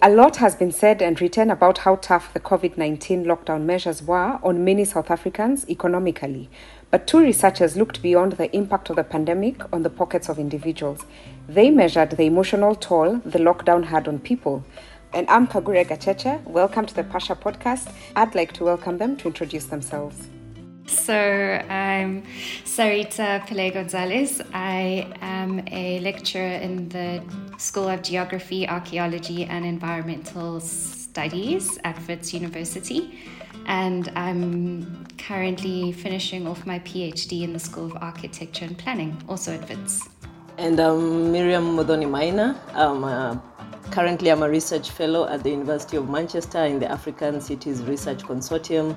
A lot has been said and written about how tough the COVID 19 lockdown measures were on many South Africans economically. But two researchers looked beyond the impact of the pandemic on the pockets of individuals. They measured the emotional toll the lockdown had on people. And I'm Kagure Gacheche. Welcome to the Pasha podcast. I'd like to welcome them to introduce themselves. So, I'm Sarita Pillay Gonzalez. I am a lecturer in the School of Geography, Archaeology, and Environmental Studies at Wits University. And I'm currently finishing off my PhD in the School of Architecture and Planning, also at Wits. And I'm Miriam Modoni Maina. I'm a, currently, I'm a research fellow at the University of Manchester in the African Cities Research Consortium.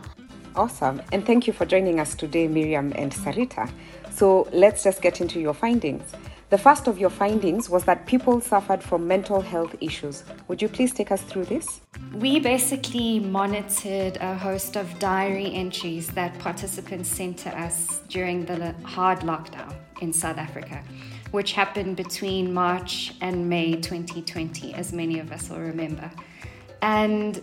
Awesome. And thank you for joining us today, Miriam and Sarita. So let's just get into your findings. The first of your findings was that people suffered from mental health issues. Would you please take us through this? We basically monitored a host of diary entries that participants sent to us during the hard lockdown in South Africa, which happened between March and May 2020, as many of us will remember. And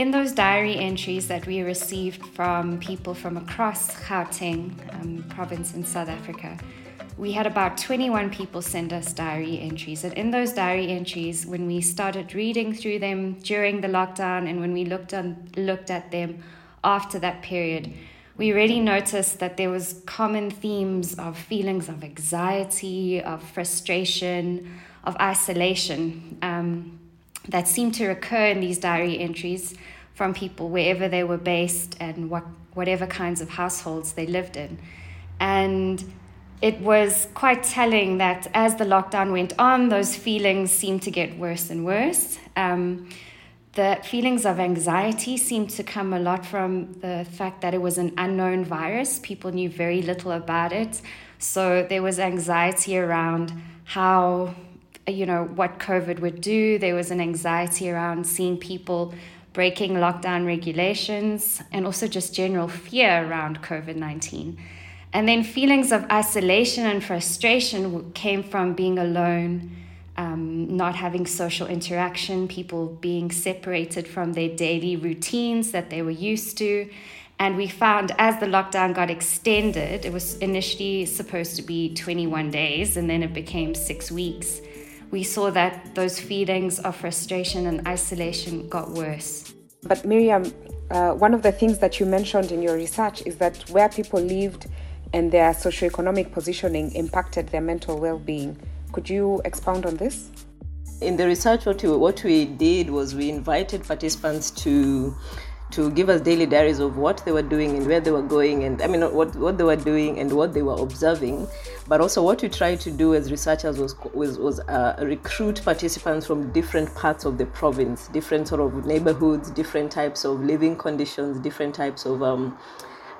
in those diary entries that we received from people from across Gauteng um, province in South Africa, we had about 21 people send us diary entries. And in those diary entries, when we started reading through them during the lockdown and when we looked, on, looked at them after that period, we really noticed that there was common themes of feelings of anxiety, of frustration, of isolation. Um, that seemed to recur in these diary entries from people wherever they were based and what whatever kinds of households they lived in. And it was quite telling that as the lockdown went on, those feelings seemed to get worse and worse. Um, the feelings of anxiety seemed to come a lot from the fact that it was an unknown virus. People knew very little about it. So there was anxiety around how you know, what COVID would do. There was an anxiety around seeing people breaking lockdown regulations and also just general fear around COVID 19. And then feelings of isolation and frustration came from being alone, um, not having social interaction, people being separated from their daily routines that they were used to. And we found as the lockdown got extended, it was initially supposed to be 21 days and then it became six weeks we saw that those feelings of frustration and isolation got worse. But Miriam, uh, one of the things that you mentioned in your research is that where people lived and their socioeconomic positioning impacted their mental well-being. Could you expound on this? In the research, what we, what we did was we invited participants to to give us daily diaries of what they were doing and where they were going and i mean what, what they were doing and what they were observing but also what we tried to do as researchers was was, was uh, recruit participants from different parts of the province different sort of neighborhoods different types of living conditions different types of um,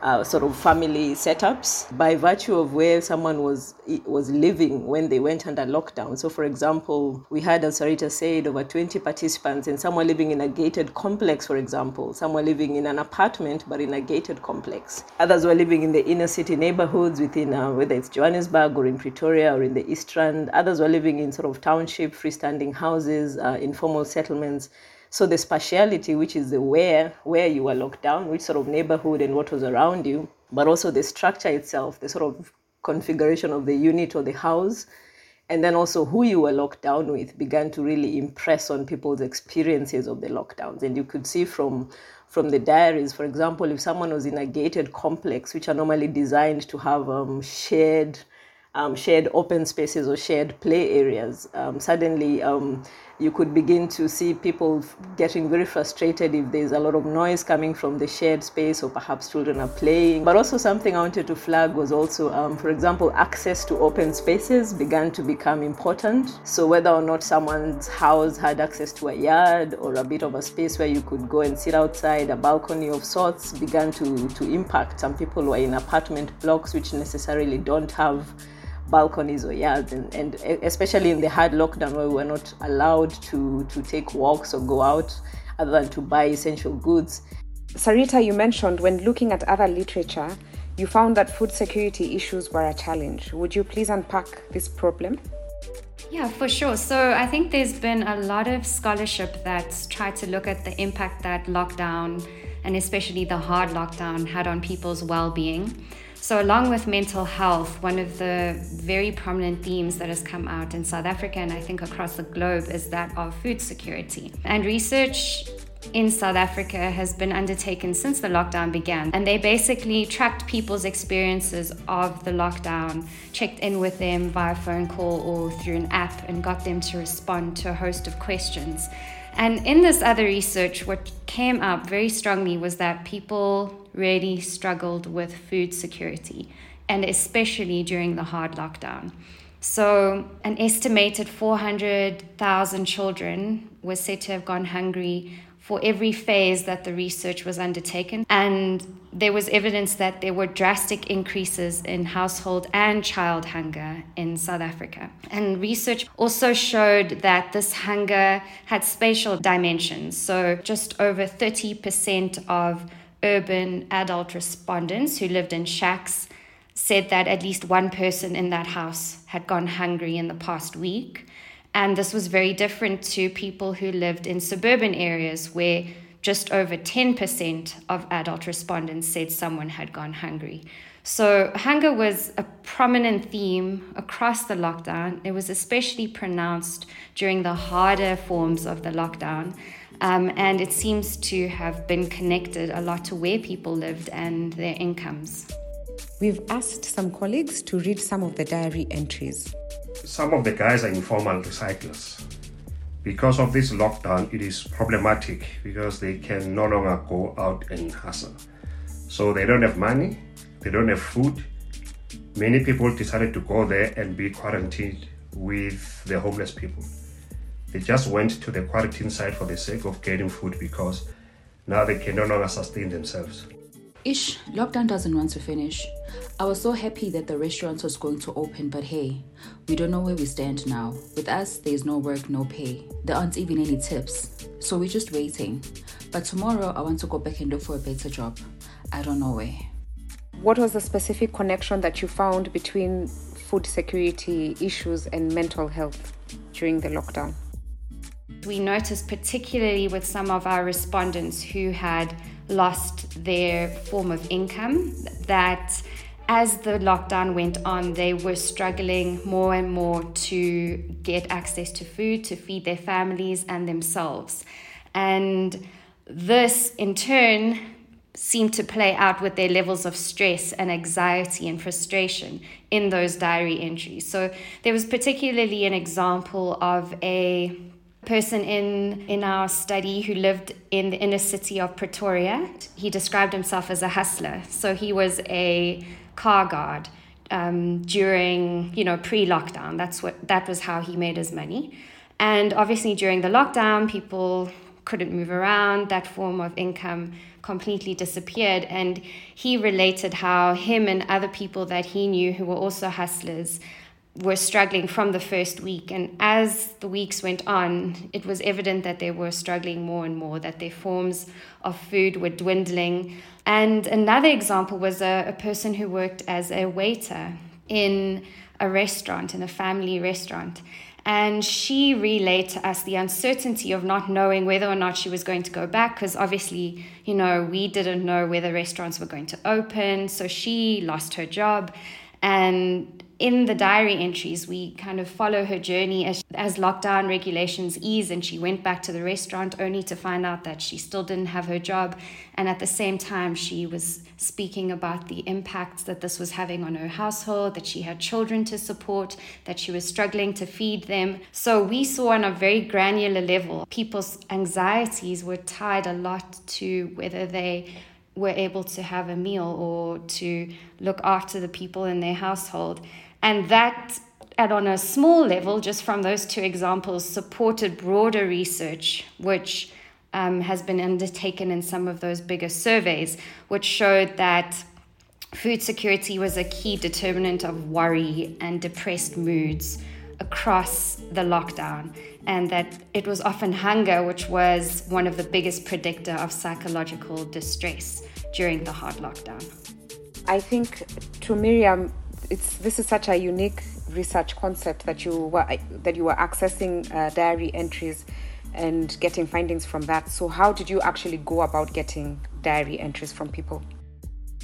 uh, sort of family setups by virtue of where someone was was living when they went under lockdown. So, for example, we had, as Sarita said, over 20 participants, and some were living in a gated complex, for example. Some were living in an apartment, but in a gated complex. Others were living in the inner city neighborhoods within, uh, whether it's Johannesburg or in Pretoria or in the East Rand. Others were living in sort of township, freestanding houses, uh, informal settlements. So the spatiality, which is the where, where you were locked down, which sort of neighborhood and what was around you, but also the structure itself, the sort of configuration of the unit or the house, and then also who you were locked down with began to really impress on people's experiences of the lockdowns. And you could see from from the diaries, for example, if someone was in a gated complex, which are normally designed to have um, shared um, shared open spaces or shared play areas, um, suddenly um, you could begin to see people getting very frustrated if there's a lot of noise coming from the shared space or perhaps children are playing. But also, something I wanted to flag was also, um, for example, access to open spaces began to become important. So, whether or not someone's house had access to a yard or a bit of a space where you could go and sit outside, a balcony of sorts, began to, to impact. Some people were in apartment blocks which necessarily don't have balconies or yards and, and especially in the hard lockdown where we were not allowed to, to take walks or go out other than to buy essential goods. Sarita, you mentioned when looking at other literature, you found that food security issues were a challenge. Would you please unpack this problem? Yeah, for sure. So I think there's been a lot of scholarship that's tried to look at the impact that lockdown and especially the hard lockdown had on people's well being. So, along with mental health, one of the very prominent themes that has come out in South Africa and I think across the globe is that of food security. And research in South Africa has been undertaken since the lockdown began. And they basically tracked people's experiences of the lockdown, checked in with them via phone call or through an app, and got them to respond to a host of questions. And in this other research, what came up very strongly was that people really struggled with food security, and especially during the hard lockdown. So, an estimated 400,000 children were said to have gone hungry for every phase that the research was undertaken. And there was evidence that there were drastic increases in household and child hunger in South Africa. And research also showed that this hunger had spatial dimensions. So, just over 30% of urban adult respondents who lived in shacks said that at least one person in that house had gone hungry in the past week. And this was very different to people who lived in suburban areas where just over 10% of adult respondents said someone had gone hungry. So, hunger was a prominent theme across the lockdown. It was especially pronounced during the harder forms of the lockdown. Um, and it seems to have been connected a lot to where people lived and their incomes. We've asked some colleagues to read some of the diary entries. Some of the guys are informal recyclers. Because of this lockdown, it is problematic because they can no longer go out and hustle. So they don't have money, they don't have food. Many people decided to go there and be quarantined with the homeless people. They just went to the quarantine site for the sake of getting food because now they can no longer sustain themselves. Ish, lockdown doesn't want to finish. I was so happy that the restaurant was going to open, but hey, we don't know where we stand now. With us, there's no work, no pay. There aren't even any tips. So we're just waiting. But tomorrow, I want to go back and look for a better job. I don't know where. What was the specific connection that you found between food security issues and mental health during the lockdown? We noticed, particularly with some of our respondents who had lost their form of income, that as the lockdown went on, they were struggling more and more to get access to food, to feed their families and themselves. And this, in turn, seemed to play out with their levels of stress and anxiety and frustration in those diary entries. So there was particularly an example of a person in in our study who lived in the inner city of Pretoria. He described himself as a hustler. So he was a car guard um, during you know pre-lockdown. That's what that was how he made his money. And obviously during the lockdown, people couldn't move around. That form of income completely disappeared. And he related how him and other people that he knew who were also hustlers were struggling from the first week. And as the weeks went on, it was evident that they were struggling more and more, that their forms of food were dwindling. And another example was a, a person who worked as a waiter in a restaurant, in a family restaurant. And she relayed to us the uncertainty of not knowing whether or not she was going to go back, because obviously, you know, we didn't know whether restaurants were going to open. So she lost her job. And in the diary entries, we kind of follow her journey as, as lockdown regulations ease, and she went back to the restaurant only to find out that she still didn't have her job. And at the same time, she was speaking about the impacts that this was having on her household, that she had children to support, that she was struggling to feed them. So we saw on a very granular level, people's anxieties were tied a lot to whether they were able to have a meal or to look after the people in their household. And that, and on a small level, just from those two examples, supported broader research, which um, has been undertaken in some of those bigger surveys, which showed that food security was a key determinant of worry and depressed moods across the lockdown, and that it was often hunger which was one of the biggest predictor of psychological distress during the hard lockdown. I think to Miriam, it's this is such a unique research concept that you were that you were accessing uh, diary entries and getting findings from that. So, how did you actually go about getting diary entries from people?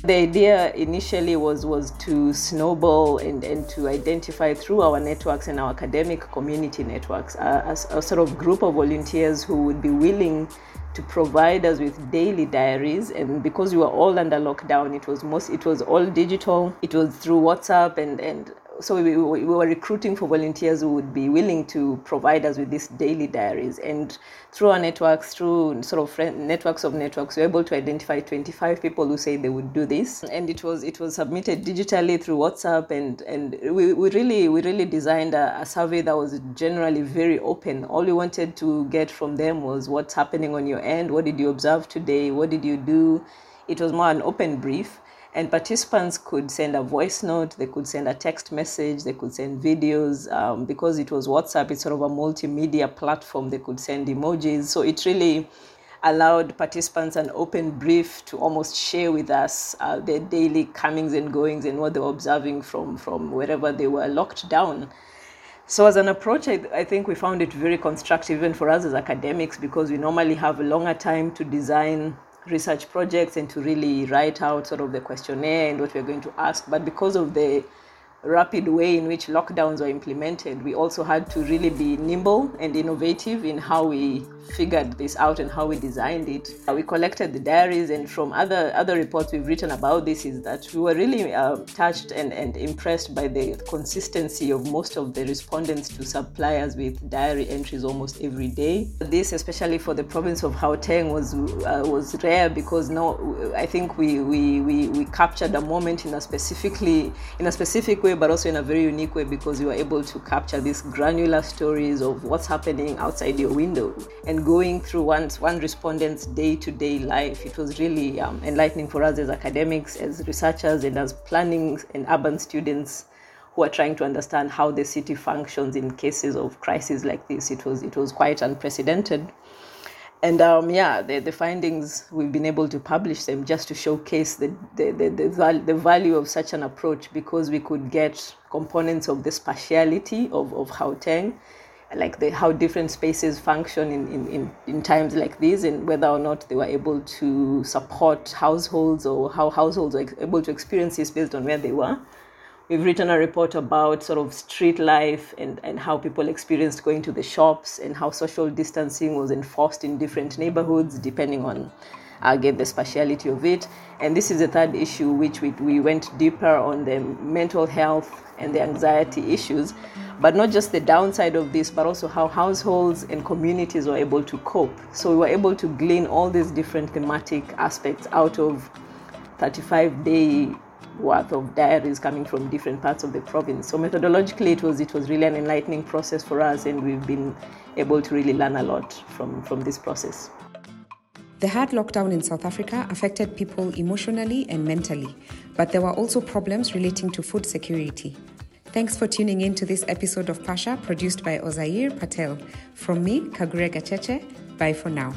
The idea initially was was to snowball and, and to identify through our networks and our academic community networks a, a, a sort of group of volunteers who would be willing to provide us with daily diaries. And because we were all under lockdown it was most it was all digital. It was through whatsapp and and so we, we, were recruiting for volunteers who would be willing to provide us with these daily diaries. And through our networks through sort of friend, networks of networks we were able to identify 25 people who say they would do this. And it was it was submitted digitally through whatsapp and and we, we really we really designed a, a survey that was generally very open. All we wanted to get from them was what's happening on your end what did you observe today what did you do? It was more an open brief and participants could send a voice note, they could send a text message, they could send videos. Um, because it was WhatsApp, it's sort of a multimedia platform, they could send emojis. So it really allowed participants an open brief to almost share with us uh, their daily comings and goings and what they were observing from, from wherever they were locked down. So, as an approach, I, I, think we found it very constructive, even for us as academics, because we normally have a longer time to design research projects and to really write out sort of the questionnaire and what we're going to ask. But because of the rapid way in which lockdowns were implemented, we also had to really be nimble and innovative in how we figured this out and how we designed it. Uh, we collected the diaries, and from other other reports we've written about this is that we were really uh, touched and, and impressed by the consistency of most of the respondents to suppliers with diary entries almost every day. This, especially for the province of Gauteng, was uh, was rare because now I think we, we, we, we captured a moment in a specifically in a specific way, but also in a very unique way because you were able to capture these granular stories of what's happening outside your window and going through one, one respondent's day-to-day life. It was really um, enlightening for us as academics, as researchers, and as planning and urban students who are trying to understand how the city functions in cases of crises like this. It was it was quite unprecedented. And um, yeah, the, the findings, we've been able to publish them just to showcase the, the, the, the, val- the value of such an approach because we could get components of the spatiality of, of Gauteng like the, how different spaces function in, in, in, in times like these and whether or not they were able to support households or how households were able to experience this based on where they were. We've written a report about sort of street life and, and how people experienced going to the shops and how social distancing was enforced in different neighborhoods depending on again the spatiality of it. And this is the third issue, which we, we went deeper on the mental health and the anxiety issues, but not just the downside of this, but also how households and communities were able to cope. So we were able to glean all these different thematic aspects out of 35 day worth of diaries coming from different parts of the province. So methodologically, it was it was really an enlightening process for us, and we've been able to really learn a lot from from this process. The hard lockdown in South Africa affected people emotionally and mentally, but there were also problems relating to food security. Thanks for tuning in to this episode of Pasha produced by Ozair Patel. From me, Kagure Gacheche, bye for now.